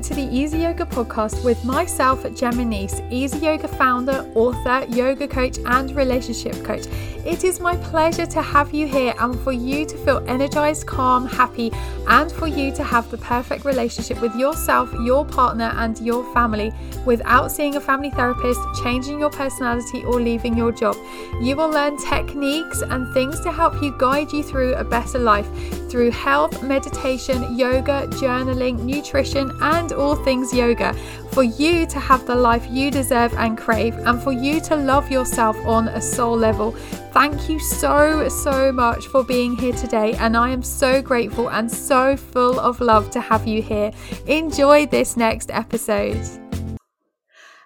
to the Easy Yoga podcast with myself, Gemma Nice, Easy Yoga founder, author, yoga coach, and relationship coach. It is my pleasure to have you here and for you to feel energized, calm, happy, and for you to have the perfect relationship with yourself, your partner, and your family without seeing a family therapist, changing your personality, or leaving your job. You will learn techniques and things to help you guide you through a better life through health, meditation, yoga, journaling, nutrition, and all things yoga for you to have the life you deserve and crave, and for you to love yourself on a soul level. Thank you so, so much for being here today, and I am so grateful and so full of love to have you here. Enjoy this next episode.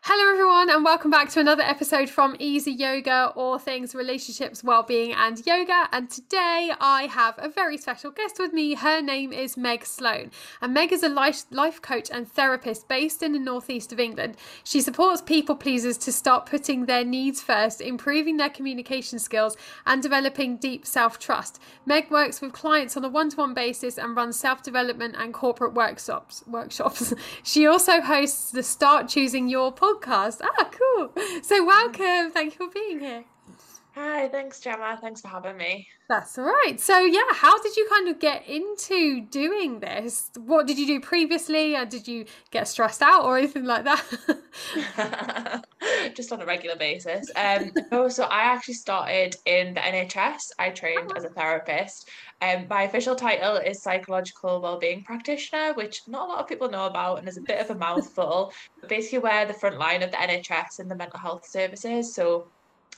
Hello, everyone, and welcome back to another episode from Easy Yoga, all things relationships, well-being, and yoga. And today I have a very special guest with me. Her name is Meg Sloan, and Meg is a life life coach and therapist based in the northeast of England. She supports people pleasers to start putting their needs first, improving their communication skills, and developing deep self-trust. Meg works with clients on a one-to-one basis and runs self-development and corporate workshops. Workshops. she also hosts the Start Choosing Your podcast podcast. Ah, cool. So, welcome. Thank you for being here. Hi, thanks, Gemma. Thanks for having me. That's all right. So, yeah, how did you kind of get into doing this? What did you do previously? And did you get stressed out or anything like that? Just on a regular basis. Um, no, so I actually started in the NHS. I trained as a therapist. Um, my official title is psychological wellbeing practitioner, which not a lot of people know about and is a bit of a mouthful. But basically, we're the front line of the NHS and the mental health services. So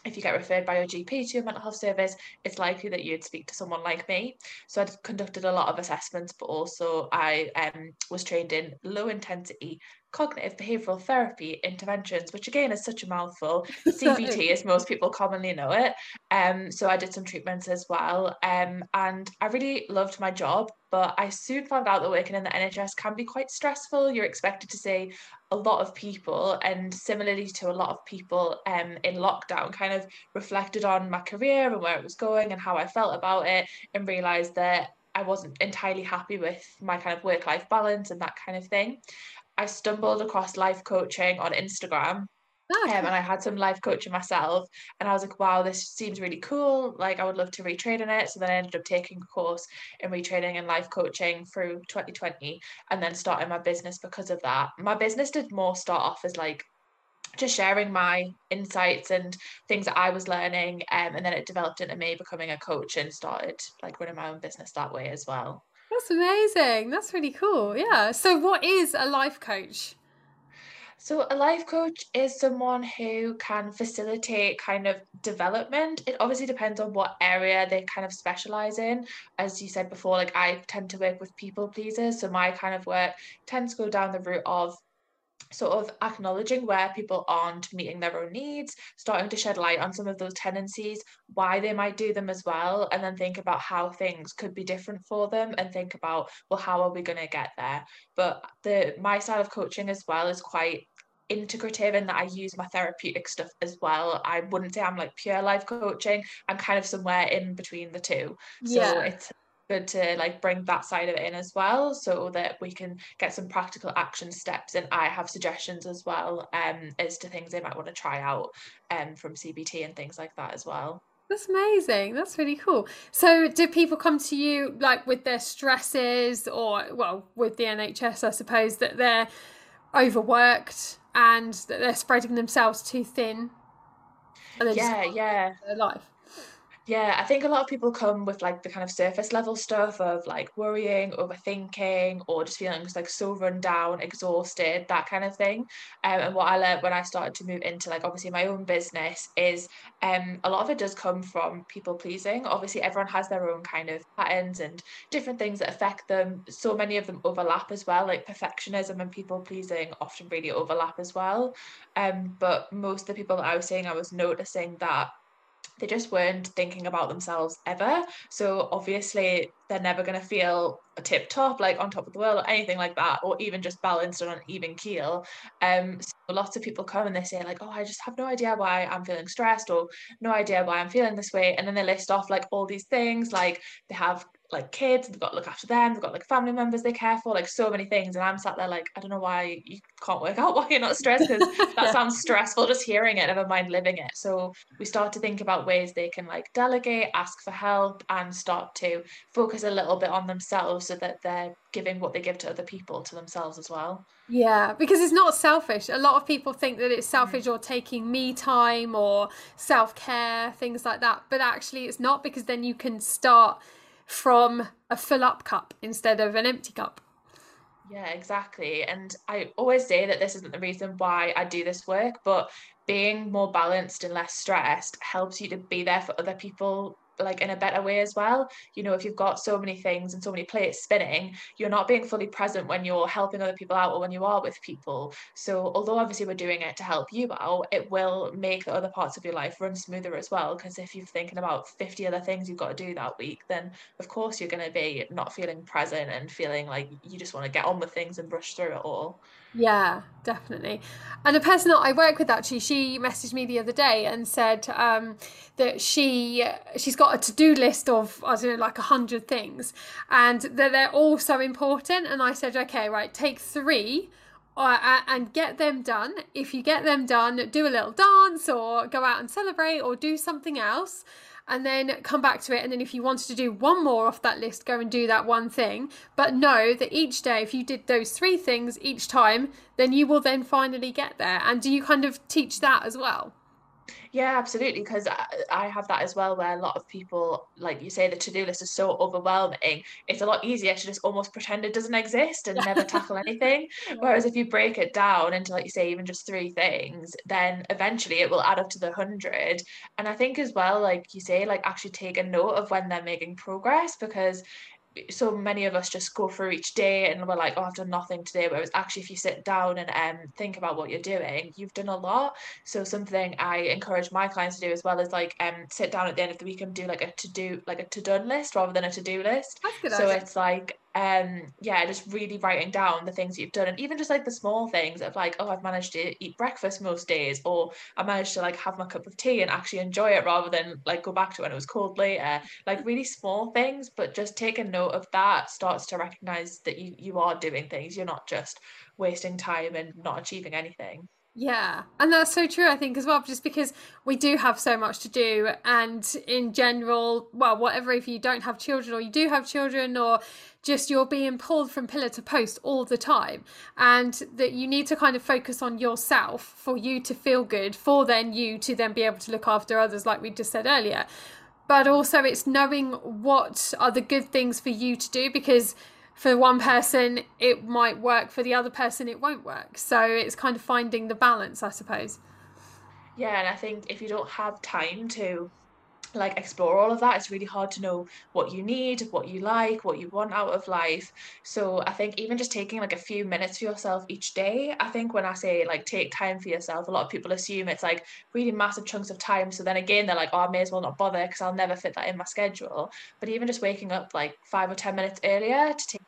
if you get referred by your GP to your mental health service, it's likely that you'd speak to someone like me. So I conducted a lot of assessments, but also I um, was trained in low intensity cognitive behavioral therapy interventions, which again is such a mouthful. CBT, as most people commonly know it. Um, so I did some treatments as well. Um, and I really loved my job, but I soon found out that working in the NHS can be quite stressful. You're expected to see a lot of people, and similarly to a lot of people um, in lockdown, kind of reflected on my career and where it was going and how I felt about it, and realised that I wasn't entirely happy with my kind of work life balance and that kind of thing. I stumbled across life coaching on Instagram. Um, and I had some life coaching myself, and I was like, wow, this seems really cool. Like, I would love to retrain in it. So then I ended up taking a course in retraining and life coaching through 2020, and then starting my business because of that. My business did more start off as like just sharing my insights and things that I was learning, um, and then it developed into me becoming a coach and started like running my own business that way as well. That's amazing. That's really cool. Yeah. So, what is a life coach? So, a life coach is someone who can facilitate kind of development. It obviously depends on what area they kind of specialize in. As you said before, like I tend to work with people pleasers. So, my kind of work tends to go down the route of sort of acknowledging where people aren't meeting their own needs, starting to shed light on some of those tendencies, why they might do them as well, and then think about how things could be different for them and think about, well, how are we going to get there? But the my style of coaching as well is quite integrative in that I use my therapeutic stuff as well. I wouldn't say I'm like pure life coaching. I'm kind of somewhere in between the two. So yeah. it's good to like bring that side of it in as well so that we can get some practical action steps and I have suggestions as well um as to things they might want to try out um from CBT and things like that as well. That's amazing. That's really cool. So, do people come to you like with their stresses, or well, with the NHS, I suppose that they're overworked and that they're spreading themselves too thin? yeah, yeah. Their life. Yeah, I think a lot of people come with like the kind of surface level stuff of like worrying, overthinking, or just feeling like so run down, exhausted, that kind of thing. Um, and what I learned when I started to move into like obviously my own business is um a lot of it does come from people pleasing. Obviously, everyone has their own kind of patterns and different things that affect them. So many of them overlap as well. Like perfectionism and people pleasing often really overlap as well. Um, but most of the people that I was seeing, I was noticing that they just weren't thinking about themselves ever. So obviously they're never going to feel tip top, like on top of the world or anything like that, or even just balanced on an even keel. Um, so lots of people come and they say like, oh, I just have no idea why I'm feeling stressed or no idea why I'm feeling this way. And then they list off like all these things, like they have like kids, they've got to look after them, they've got like family members they care for, like so many things. And I'm sat there like, I don't know why you can't work out why you're not stressed because that sounds stressful just hearing it, never mind living it. So we start to think about ways they can like delegate, ask for help, and start to focus a little bit on themselves so that they're giving what they give to other people to themselves as well. Yeah, because it's not selfish. A lot of people think that it's selfish mm. or taking me time or self care, things like that. But actually, it's not because then you can start from a fill up cup instead of an empty cup. Yeah, exactly. And I always say that this isn't the reason why I do this work, but being more balanced and less stressed helps you to be there for other people like in a better way as well. You know if you've got so many things and so many plates spinning you're not being fully present when you're helping other people out or when you are with people. So although obviously we're doing it to help you out it will make the other parts of your life run smoother as well. Because if you're thinking about 50 other things you've got to do that week then of course you're going to be not feeling present and feeling like you just want to get on with things and brush through it all yeah, definitely. And a person that I work with actually, she messaged me the other day and said um, that she she's got a to do list of I don't know like a hundred things, and that they're all so important. And I said, okay, right, take three. Uh, and get them done. If you get them done, do a little dance or go out and celebrate or do something else and then come back to it. And then if you wanted to do one more off that list, go and do that one thing. But know that each day, if you did those three things each time, then you will then finally get there. And do you kind of teach that as well? Yeah, absolutely. Because I, I have that as well, where a lot of people, like you say, the to do list is so overwhelming. It's a lot easier to just almost pretend it doesn't exist and never tackle anything. Whereas if you break it down into, like you say, even just three things, then eventually it will add up to the hundred. And I think as well, like you say, like actually take a note of when they're making progress because so many of us just go through each day and we're like, oh, I've done nothing today. Whereas actually, if you sit down and um, think about what you're doing, you've done a lot. So something I encourage my clients to do as well is like um, sit down at the end of the week and do like a to do like a to done list rather than a to do list. so idea. it's like um yeah just really writing down the things you've done and even just like the small things of like oh I've managed to eat breakfast most days or I managed to like have my cup of tea and actually enjoy it rather than like go back to when it was cold later. Like really small things but just take a note of that starts to recognize that you you are doing things. You're not just wasting time and not achieving anything yeah, and that's so true, I think, as well, just because we do have so much to do. And in general, well, whatever, if you don't have children or you do have children, or just you're being pulled from pillar to post all the time, and that you need to kind of focus on yourself for you to feel good, for then you to then be able to look after others, like we just said earlier. But also, it's knowing what are the good things for you to do because for one person it might work for the other person it won't work. So it's kind of finding the balance i suppose. Yeah and i think if you don't have time to like explore all of that it's really hard to know what you need what you like what you want out of life. So i think even just taking like a few minutes for yourself each day i think when i say like take time for yourself a lot of people assume it's like really massive chunks of time. So then again they're like oh i may as well not bother because i'll never fit that in my schedule. But even just waking up like five or ten minutes earlier to take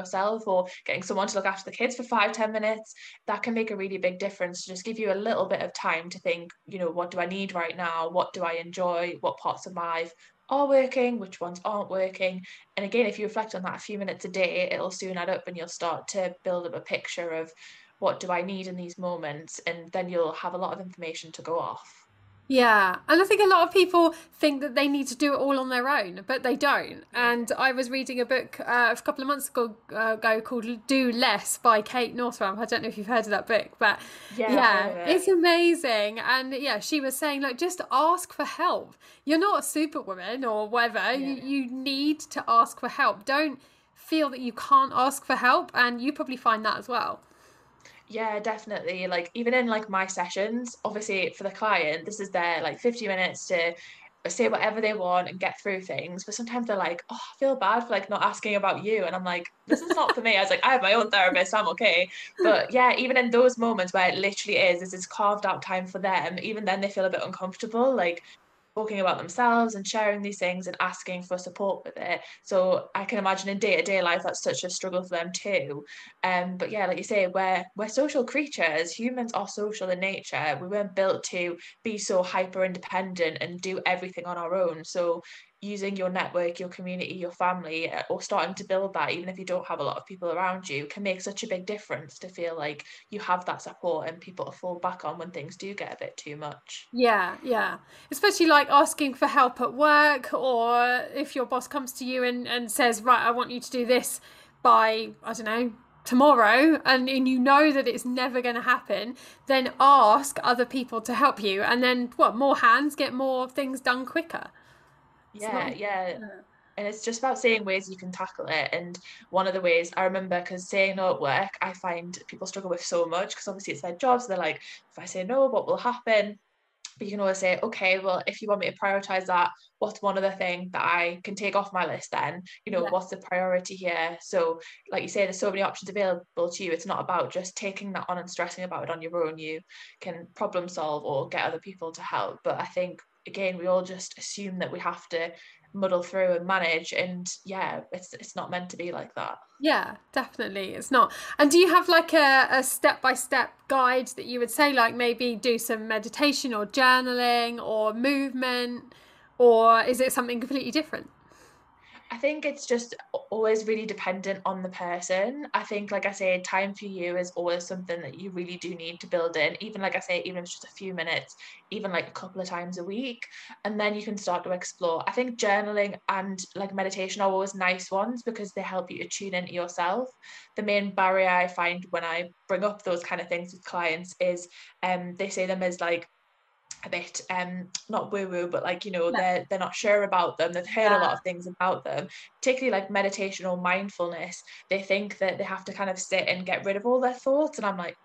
yourself or getting someone to look after the kids for five ten minutes that can make a really big difference. To just give you a little bit of time to think you know what do i need right now? What do i enjoy? What parts of my life are working? Which ones aren't working? And again if you reflect on that a few minutes a day it'll soon add up and you'll start to build up a picture of what do i need in these moments and then you'll have a lot of information to go off yeah, and I think a lot of people think that they need to do it all on their own, but they don't. And I was reading a book uh, a couple of months ago, uh, ago, called "Do Less" by Kate Northrup. I don't know if you've heard of that book, but yeah, yeah it's amazing. And yeah, she was saying like just ask for help. You're not a superwoman or whatever. Yeah. You you need to ask for help. Don't feel that you can't ask for help, and you probably find that as well. Yeah, definitely. Like even in like my sessions, obviously for the client, this is their like 50 minutes to say whatever they want and get through things. But sometimes they're like, oh, I feel bad for like not asking about you. And I'm like, this is not for me. I was like, I have my own therapist, I'm okay. But yeah, even in those moments where it literally is, this is carved out time for them, even then they feel a bit uncomfortable. Like talking about themselves and sharing these things and asking for support with it. So I can imagine in day to day life that's such a struggle for them too. Um, but yeah, like you say, we're we're social creatures. Humans are social in nature. We weren't built to be so hyper independent and do everything on our own. So using your network, your community, your family, uh, or starting to build that, even if you don't have a lot of people around you, can make such a big difference to feel like you have that support and people to fall back on when things do get a bit too much. Yeah, yeah. Especially like asking for help at work, or if your boss comes to you and, and says, Right, I want you to do this by, I don't know, tomorrow and, and you know that it's never going to happen then ask other people to help you and then what more hands get more things done quicker yeah, not, yeah and it's just about seeing ways you can tackle it and one of the ways i remember because saying no at work i find people struggle with so much because obviously it's their jobs they're like if i say no what will happen but you can always say, okay, well, if you want me to prioritize that, what's one other thing that I can take off my list then? You know, yeah. what's the priority here? So, like you say, there's so many options available to you. It's not about just taking that on and stressing about it on your own. You can problem solve or get other people to help. But I think, again, we all just assume that we have to muddle through and manage and yeah it's it's not meant to be like that. Yeah definitely it's not. And do you have like a, a step-by-step guide that you would say like maybe do some meditation or journaling or movement or is it something completely different I think it's just always really dependent on the person. I think, like I say, time for you is always something that you really do need to build in. Even like I say, even if it's just a few minutes, even like a couple of times a week, and then you can start to explore. I think journaling and like meditation are always nice ones because they help you to tune into yourself. The main barrier I find when I bring up those kind of things with clients is um they say them as like a bit um not woo woo but like you know they're they're not sure about them. They've heard yeah. a lot of things about them. Particularly like meditation or mindfulness they think that they have to kind of sit and get rid of all their thoughts and I'm like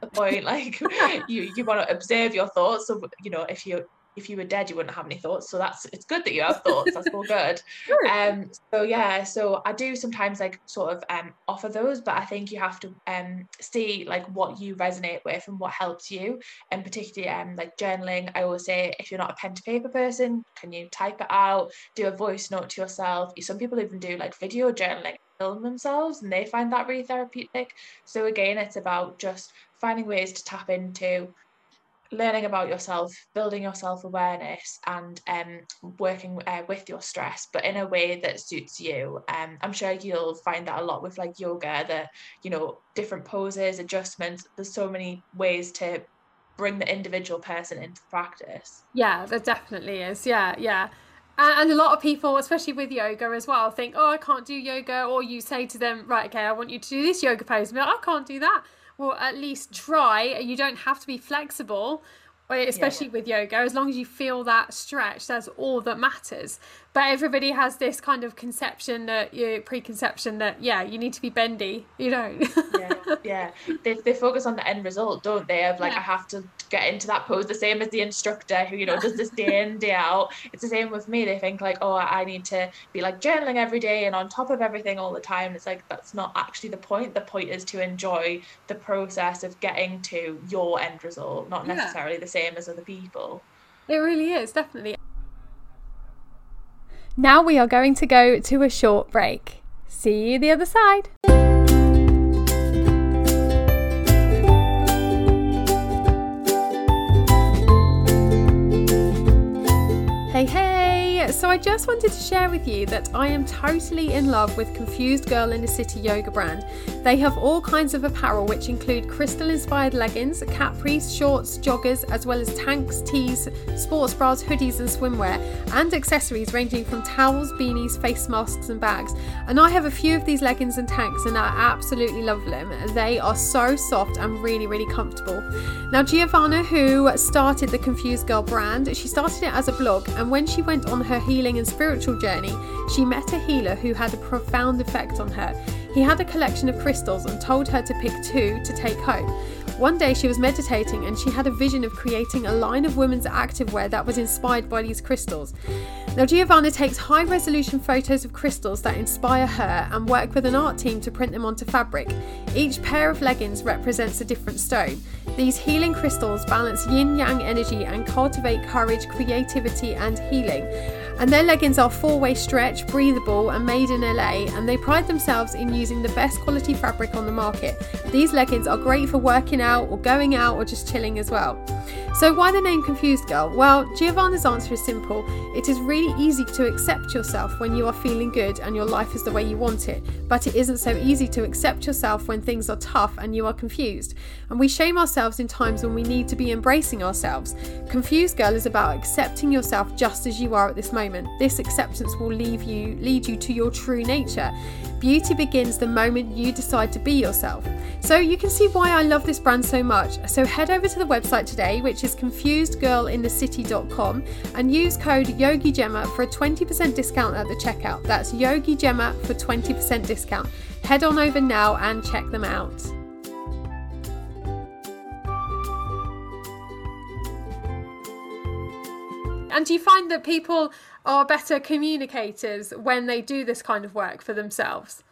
the point. Like you you want to observe your thoughts so you know if you if you were dead you wouldn't have any thoughts. So that's it's good that you have thoughts. That's all good. Um so yeah so i do sometimes like sort of um offer those but i think you have to um see like what you resonate with and what helps you. And particularly um like journaling i always say if you're not a pen to paper person can you type it out? Do a voice note to yourself. Some people even do like video journaling film themselves and they find that really therapeutic. So again it's about just finding ways to tap into learning about yourself, building your self awareness, and um, working uh, with your stress, but in a way that suits you. Um, I'm sure you'll find that a lot with like yoga, that you know different poses, adjustments. There's so many ways to bring the individual person into practice. Yeah, there definitely is. Yeah, yeah. And a lot of people, especially with yoga as well, think, oh, I can't do yoga. Or you say to them, right, okay, I want you to do this yoga pose. Like, I can't do that well at least try. You don't have to be flexible eh, especially yeah. with yoga. As long as you feel that stretch that's all that matters but everybody has this kind of conception that you preconception that yeah you need to be bendy you don't yeah yeah. They, they focus on the end result don't they? Of like yeah. i have to get into that pose the same as the instructor who you know does this day in day out. It's the same with me. They think like oh i need to be like journaling every day and on top of everything all the time. It's like that's not actually the point. The point is to enjoy the process of getting to your end result not necessarily yeah. the same as other people. It really is definitely now we are going to go to a short break. See you the other side. Hey, hey! I just wanted to share with you that I am totally in love with Confused Girl in the City yoga brand. They have all kinds of apparel, which include crystal inspired leggings, capris, shorts, joggers, as well as tanks, tees, sports bras, hoodies, and swimwear, and accessories ranging from towels, beanies, face masks, and bags. And I have a few of these leggings and tanks, and I absolutely love them. They are so soft and really, really comfortable. Now, Giovanna, who started the Confused Girl brand, she started it as a blog, and when she went on her her healing and spiritual journey, she met a healer who had a profound effect on her. He had a collection of crystals and told her to pick two to take home. One day she was meditating and she had a vision of creating a line of women's activewear that was inspired by these crystals. Now, Giovanna takes high resolution photos of crystals that inspire her and work with an art team to print them onto fabric. Each pair of leggings represents a different stone. These healing crystals balance yin yang energy and cultivate courage, creativity, and healing. And their leggings are four way stretch, breathable, and made in LA, and they pride themselves in using the best quality fabric on the market. These leggings are great for working out or going out or just chilling as well. So, why the name Confused Girl? Well, Giovanna's answer is simple. It is really easy to accept yourself when you are feeling good and your life is the way you want it, but it isn't so easy to accept yourself when things are tough and you are confused. And we shame ourselves in times when we need to be embracing ourselves. Confused Girl is about accepting yourself just as you are at this moment. This acceptance will leave you lead you to your true nature. Beauty begins the moment you decide to be yourself. So you can see why I love this brand so much. So head over to the website today, which is confusedgirlinthecity.com, and use code YogiGemma for a 20% discount at the checkout. That's YogiGemma for 20% discount. Head on over now and check them out. And do you find that people are better communicators when they do this kind of work for themselves?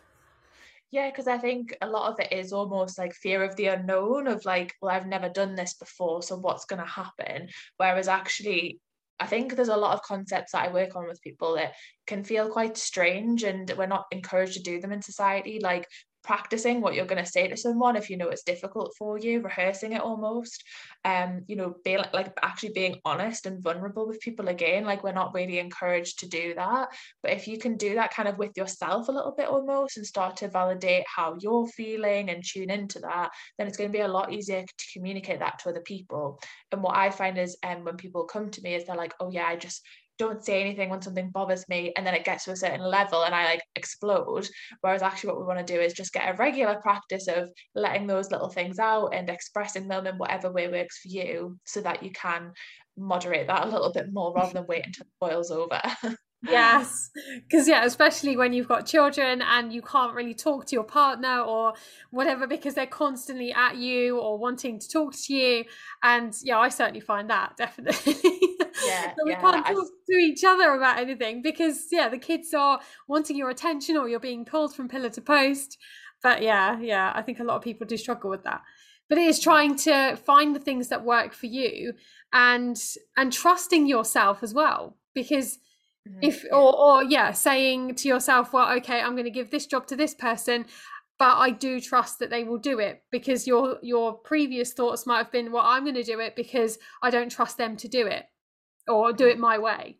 Yeah, because I think a lot of it is almost like fear of the unknown of like, well, I've never done this before, so what's going to happen? Whereas actually, I think there's a lot of concepts that I work on with people that can feel quite strange and we're not encouraged to do them in society, like practicing what you're going to say to someone if you know it's difficult for you rehearsing it almost. Um you know be like, like actually being honest and vulnerable with people again like we're not really encouraged to do that. But if you can do that kind of with yourself a little bit almost and start to validate how you're feeling and tune into that then it's going to be a lot easier to communicate that to other people. And what i find is um when people come to me is they're like oh yeah i just don't say anything when something bothers me and then it gets to a certain level and I like explode. Whereas actually what we want to do is just get a regular practice of letting those little things out and expressing them in whatever way works for you so that you can moderate that a little bit more rather than wait until it boils over. yes. Because yeah especially when you've got children and you can't really talk to your partner or whatever because they're constantly at you or wanting to talk to you. And yeah i certainly find that definitely. Yeah, we yeah, can't talk to each other about anything because yeah the kids are wanting your attention or you're being pulled from pillar to post. But yeah yeah i think a lot of people do struggle with that. But it is trying to find the things that work for you and and trusting yourself as well because mm-hmm. if or or yeah saying to yourself well okay i'm going to give this job to this person but I do trust that they will do it because your your previous thoughts might have been, well, I'm going to do it because I don't trust them to do it or do it my way.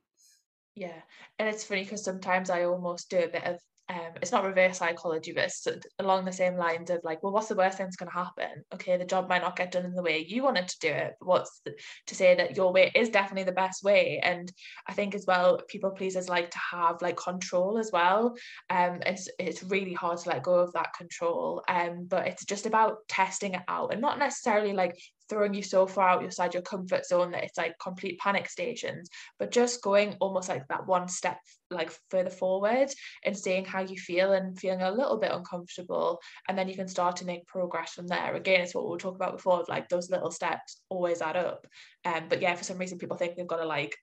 Yeah, and it's funny because sometimes I almost do a bit of um, it's not reverse psychology, but it's along the same lines of like, well, what's the worst thing that's going to happen? Okay, the job might not get done in the way you wanted to do it, but what's the, to say that your way is definitely the best way? And I think as well, people pleasers like to have like control as well. Um, it's it's really hard to let go of that control. Um, but it's just about testing it out and not necessarily like throwing you so far out outside your comfort zone that it's like complete panic stations but just going almost like that one step like further forward and seeing how you feel and feeling a little bit uncomfortable and then you can start to make progress from there. Again it's what we will talk about before of like those little steps always add up. Um but yeah for some reason people think they've got to like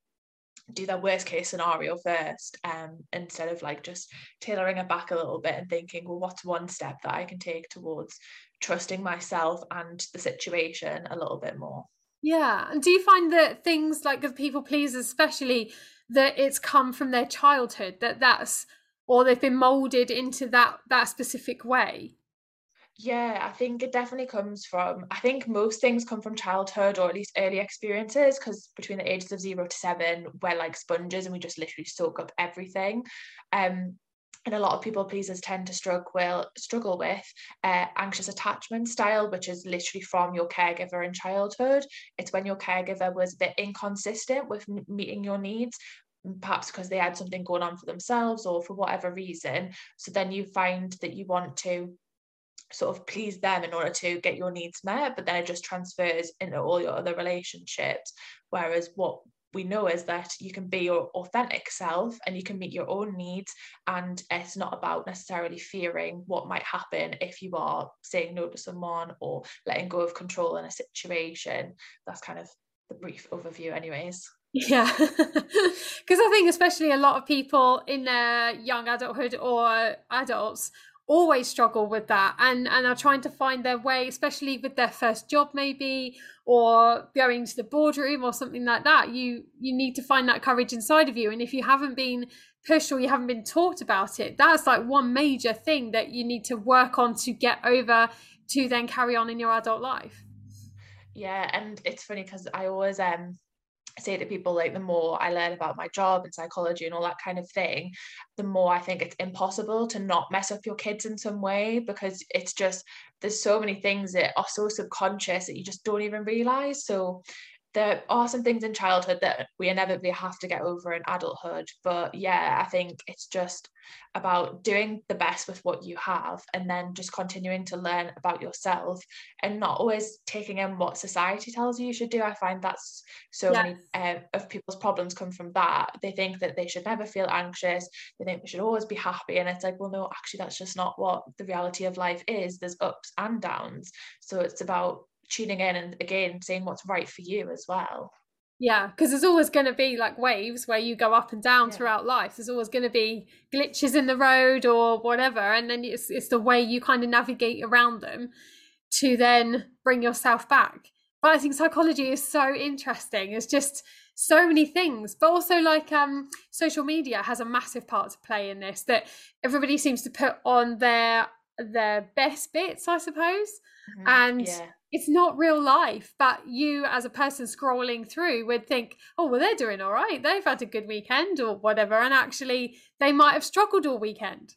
do their worst case scenario first um instead of like just tailoring it back a little bit and thinking well what's one step that I can take towards trusting myself and the situation a little bit more. Yeah. And do you find that things like the people pleasers, especially that it's come from their childhood, that that's or they've been molded into that that specific way? Yeah, I think it definitely comes from, I think most things come from childhood or at least early experiences because between the ages of zero to seven, we're like sponges and we just literally soak up everything. Um, and a lot of people pleasers tend to struggle struggle with uh, anxious attachment style which is literally from your caregiver in childhood. It's when your caregiver was a bit inconsistent with meeting your needs perhaps because they had something going on for themselves or for whatever reason. So then you find that you want to sort of please them in order to get your needs met but then it just transfers into all your other relationships. Whereas what we know is that you can be your authentic self and you can meet your own needs and it's not about necessarily fearing what might happen if you are saying no to someone or letting go of control in a situation. That's kind of the brief overview anyways. Yeah because i think especially a lot of people in their young adulthood or adults always struggle with that and and are trying to find their way especially with their first job maybe or going to the boardroom or something like that. You you need to find that courage inside of you and if you haven't been pushed or you haven't been taught about it that's like one major thing that you need to work on to get over to then carry on in your adult life. Yeah and it's funny because i always um say to people like the more I learn about my job and psychology and all that kind of thing, the more I think it's impossible to not mess up your kids in some way because it's just there's so many things that are so subconscious that you just don't even realize. So there are some things in childhood that we inevitably have to get over in adulthood. But yeah, I think it's just about doing the best with what you have and then just continuing to learn about yourself and not always taking in what society tells you you should do. I find that's so yes. many uh, of people's problems come from that. They think that they should never feel anxious, they think they should always be happy. And it's like, well, no, actually, that's just not what the reality of life is. There's ups and downs. So it's about tuning in and again seeing what's right for you as well. Yeah because there's always going to be like waves where you go up and down yeah. throughout life. There's always going to be glitches in the road or whatever and then it's, it's the way you kind of navigate around them to then bring yourself back. But i think psychology is so interesting. It's just so many things but also like um social media has a massive part to play in this that everybody seems to put on their their best bits i suppose. Mm-hmm. and yeah it's not real life but you as a person scrolling through would think oh well they're doing all right they've had a good weekend or whatever and actually they might have struggled all weekend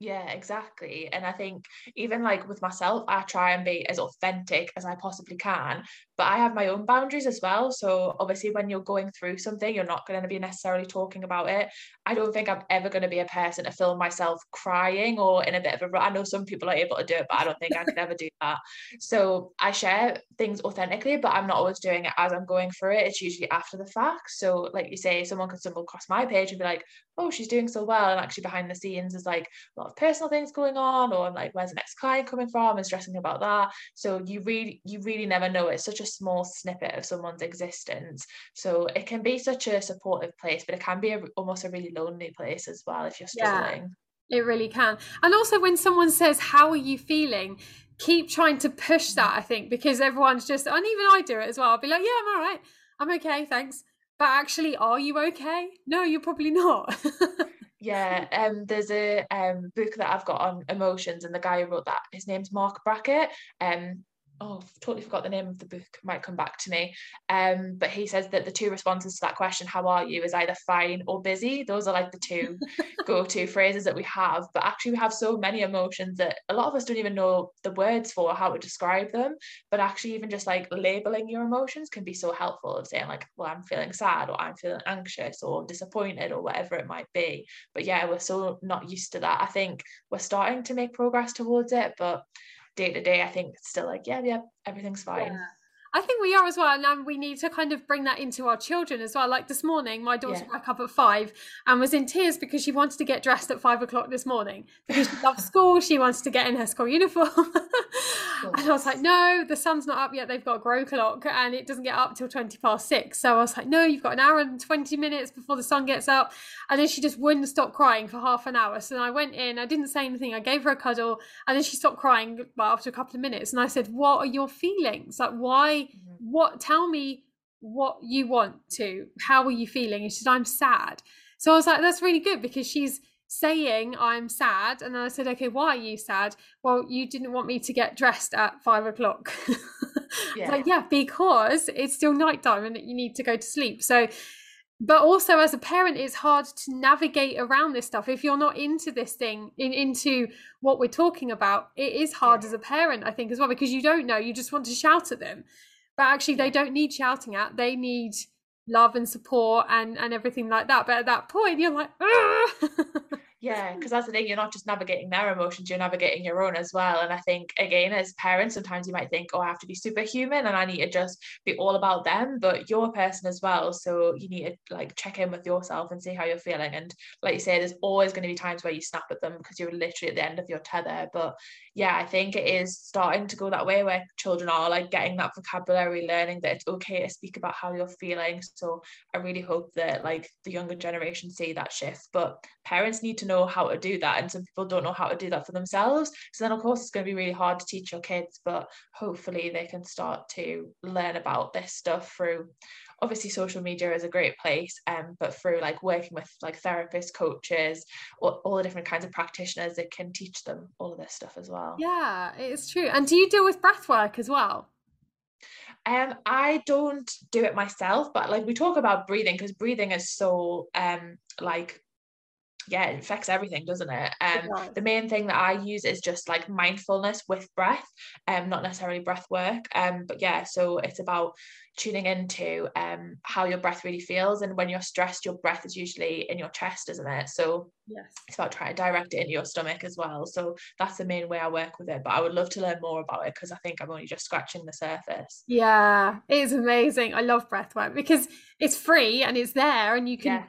yeah, exactly. And I think even like with myself, I try and be as authentic as I possibly can, but I have my own boundaries as well. So obviously, when you're going through something, you're not going to be necessarily talking about it. I don't think I'm ever going to be a person to film myself crying or in a bit of a. I know some people are able to do it, but I don't think I could ever do that. So I share things authentically, but I'm not always doing it as I'm going through it. It's usually after the fact. So, like you say, someone could stumble across my page and be like, "Oh, she's doing so well," and actually behind the scenes is like a lot of personal things going on or like where's the next client coming from and stressing about that so you really you really never know it's such a small snippet of someone's existence. So it can be such a supportive place but it can be a, almost a really lonely place as well if you're struggling. yeah, it really can. And also when someone says how are you feeling? keep trying to push that i think because everyone's just and even i do it as well. I'll be like yeah i'm all right. I'm okay thanks. But actually are you okay? No you're probably not. Yeah, um, there's a um book that I've got on emotions, and the guy who wrote that, his name's Marc Brackett. Um, oh, I've totally forgot the name of the book, might come back to me. Um, but he says that the two responses to that question, how are you, is either fine or busy. Those are like the two go-to phrases that we have. But actually we have so many emotions that a lot of us don't even know the words for how to describe them. But actually even just like labeling your emotions can be so helpful of saying like, well, I'm feeling sad or I'm feeling anxious or disappointed or whatever it might be. But yeah, we're so not used to that. I think we're starting to make progress towards it, but day to day, I think it's still like, yeah, yeah, everything's fine. Yeah. I think we are as well. And um, we need to kind of bring that into our children as well. Like this morning, my daughter yeah. woke up at five and was in tears because she wanted to get dressed at five o'clock this morning because she loves school. She wants to get in her school uniform. and I was like, no, the sun's not up yet. They've got a grow clock and it doesn't get up till 20 past six. So I was like, no, you've got an hour and 20 minutes before the sun gets up. And then she just wouldn't stop crying for half an hour. So I went in, I didn't say anything. I gave her a cuddle and then she stopped crying after a couple of minutes. And I said, what are your feelings? Like, why? Mm-hmm. what tell me what you want to how are you feeling? And she said i'm sad. So i was like that's really good because she's saying i'm sad and then i said okay why are you sad well you didn't want me to get dressed at five o'clock. Yeah. like yeah because it's still nighttime and you need to go to sleep. So but also as a parent it's hard to navigate around this stuff. If you're not into this thing in, into what we're talking about it is hard yeah. as a parent i think as well because you don't know you just want to shout at them but actually they don't need shouting at they need love and support and and everything like that. But at that point you're like ah! yeah because that's the thing you're not just navigating their emotions you're navigating your own as well. And i think again as parents sometimes you might think oh i have to be superhuman and i need to just be all about them but you're a person as well so you need to like check in with yourself and see how you're feeling. And like you say there's always going to be times where you snap at them because you're literally at the end of your tether. But yeah i think it is starting to go that way where children are like getting that vocabulary learning that it's okay to speak about how you're feeling. So i really hope that like the younger generation see that shift. But parents need to know how to do that and some people don't know how to do that for themselves. So then of course it's going to be really hard to teach your kids but hopefully they can start to learn about this stuff through obviously social media is a great place um, but through like working with like therapists coaches all, all the different kinds of practitioners that can teach them all of this stuff as well yeah. It's true and do you deal with breath work as well? Um, I don't do it myself, but like we talk about breathing because breathing is so um like yeah, it affects everything, doesn't it? Um, it the main thing that I use is just like mindfulness with breath, um, not necessarily breath work. Um, but yeah, so it's about tuning into um how your breath really feels, and when you're stressed, your breath is usually in your chest, isn't it? So yes, it's about trying to direct it into your stomach as well. So that's the main way I work with it. But I would love to learn more about it because I think I'm only just scratching the surface. Yeah, it's amazing. I love breath work because it's free and it's there, and you can. Yeah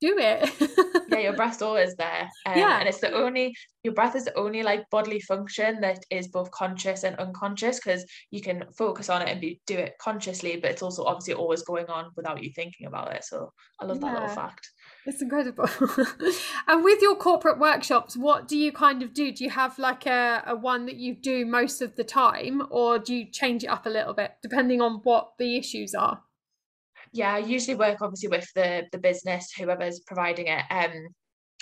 do it. yeah, your breath's always there. Um, yeah. And it's the only, your breath is the only like bodily function that is both conscious and unconscious because you can focus on it and be, do it consciously, but it's also obviously always going on without you thinking about it. So I love yeah. that little fact. It's incredible. and with your corporate workshops, what do you kind of do? Do you have like a, a one that you do most of the time, or do you change it up a little bit depending on what the issues are? Yeah, I usually work obviously with the the business, whoever's providing it. Um,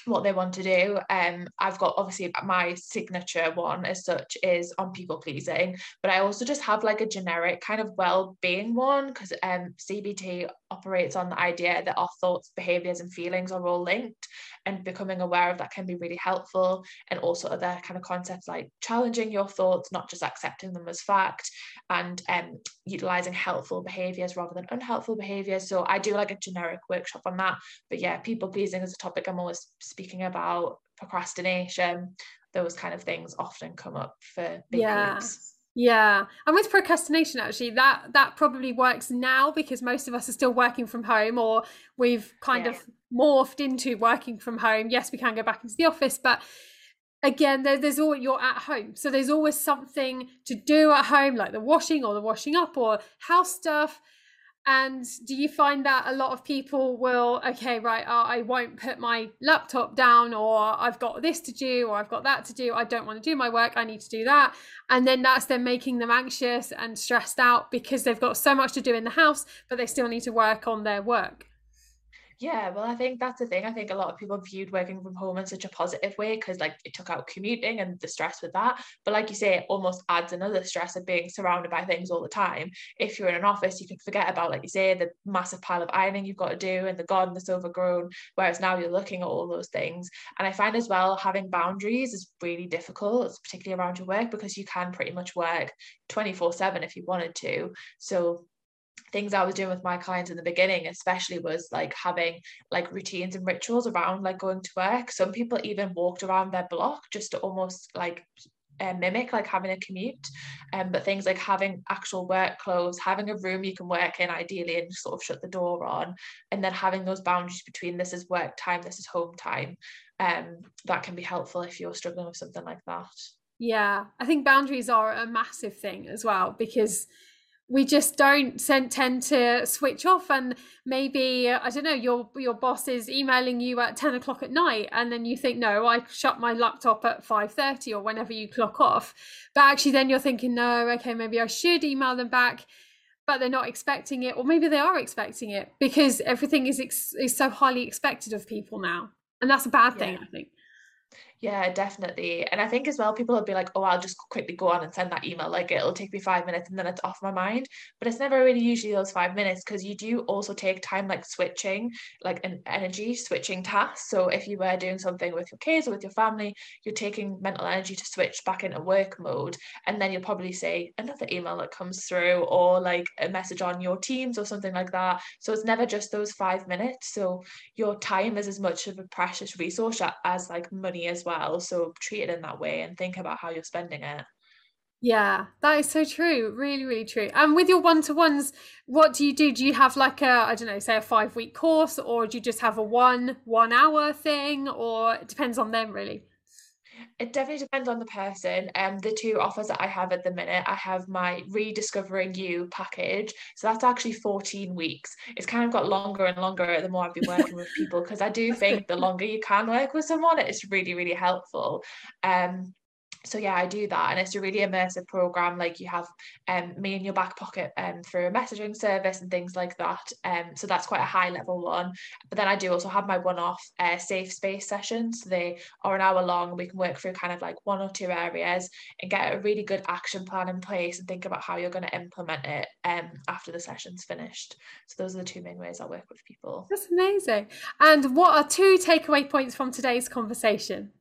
what they want to do. Um, I've got obviously my signature one as such is on people pleasing, but I also just have like a generic kind of well-being one because um CBT operates on the idea that our thoughts, behaviors, and feelings are all linked, and becoming aware of that can be really helpful. And also other kind of concepts like challenging your thoughts, not just accepting them as fact, and um utilizing helpful behaviors rather than unhelpful behaviors. So I do like a generic workshop on that. But yeah, people pleasing is a topic I'm always speaking about procrastination those kind of things often come up for big yeah. groups. Yeah. And with procrastination actually that that probably works now because most of us are still working from home or we've kind yeah. of morphed into working from home. Yes we can go back into the office but again there, there's all you're at home. So there's always something to do at home like the washing or the washing up or house stuff and do you find that a lot of people will, okay, right, uh, I won't put my laptop down, or I've got this to do, or I've got that to do, I don't want to do my work, I need to do that. And then that's then making them anxious and stressed out because they've got so much to do in the house, but they still need to work on their work. Yeah, well, I think that's the thing. I think a lot of people viewed working from home in such a positive way because, like, it took out commuting and the stress with that. But, like you say, it almost adds another stress of being surrounded by things all the time. If you're in an office, you can forget about, like you say, the massive pile of ironing you've got to do and the garden that's overgrown. Whereas now you're looking at all those things. And I find as well having boundaries is really difficult, particularly around your work, because you can pretty much work 24 7 if you wanted to. So, things I was doing with my clients in the beginning, especially was like having like routines and rituals around like going to work. Some people even walked around their block just to almost like uh, mimic like having a commute um, but things like having actual work clothes having a room you can work in ideally and sort of shut the door on and then having those boundaries between this is work time this is home time um, that can be helpful if you're struggling with something like that yeah i think boundaries are a massive thing as well because we just don't tend to switch off and maybe uh, i don't know your your boss is emailing you at 10 o'clock at night and then you think no i shut my laptop at 5.30 or whenever you clock off. But actually then you're thinking no okay maybe i should email them back but they're not expecting it or maybe they are expecting it because everything is ex- is so highly expected of people now and that's a bad thing i think yeah, definitely. And I think as well, people will be like, oh, I'll just quickly go on and send that email. Like it'll take me five minutes and then it's off my mind. But it's never really usually those five minutes because you do also take time like switching, like an energy switching tasks. So if you were doing something with your kids or with your family, you're taking mental energy to switch back into work mode. And then you'll probably say another email that comes through or like a message on your teams or something like that. So it's never just those five minutes. So your time is as much of a precious resource as like money as well. So treat it in that way and think about how you're spending it. Yeah, that is so true. Really, really true. And with your one to ones, what do you do? Do you have like a, I don't know, say a five week course, or do you just have a one one hour thing, or it depends on them really? It definitely depends on the person. Um, the two offers that I have at the minute, I have my rediscovering you package. So that's actually 14 weeks. It's kind of got longer and longer the more I've been working with people because I do think the longer you can work with someone, it's really, really helpful. Um, so yeah i do that and it's a really immersive program like you have um, me in your back pocket um, through a messaging service and things like that um, so that's quite a high level one. But then i do also have my one-off uh, safe space sessions. They are an hour long we can work through kind of like one or two areas and get a really good action plan in place and think about how you're going to implement it um, after the session's finished. So those are the two main ways i work with people. That's amazing. And what are two takeaway points from today's conversation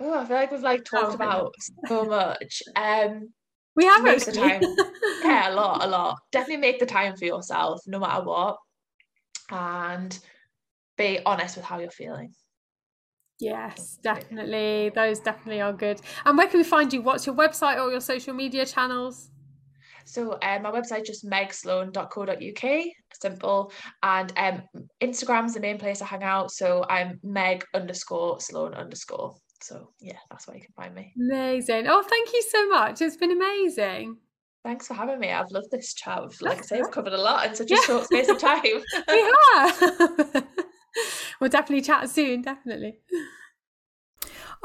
Oh, I feel like we've like talked oh, about so much. Um, we have make the time. yeah, a lot, a lot. Definitely make the time for yourself, no matter what, and be honest with how you're feeling. Yes, definitely. Those definitely are good. And where can we find you? What's your website or your social media channels? So um, my website just megsloan.co.uk, simple. And um, Instagram's the main place I hang out. So I'm meg underscore sloan underscore. So yeah, that's where you can find me. Amazing. Oh, thank you so much. It's been amazing. Thanks for having me. I've loved this chat. Like I say, we've covered a lot in such a yeah. short space of time. we have. we'll definitely chat soon, definitely.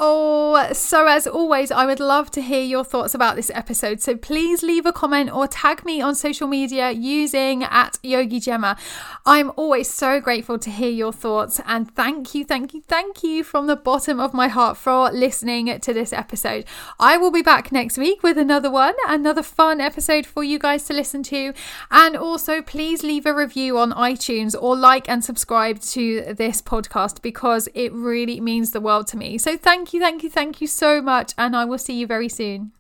Oh, so as always, I would love to hear your thoughts about this episode. So please leave a comment or tag me on social media using at Yogi Gemma. I'm always so grateful to hear your thoughts and thank you, thank you, thank you from the bottom of my heart for listening to this episode. I will be back next week with another one, another fun episode for you guys to listen to. And also, please leave a review on iTunes or like and subscribe to this podcast because it really means the world to me. So thank you, thank you, thank you so much, and I will see you very soon.